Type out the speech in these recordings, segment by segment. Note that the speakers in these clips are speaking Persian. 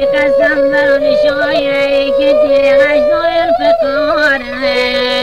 قسم بران شایه که دیگش دایر فکاره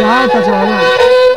जाओ जाओ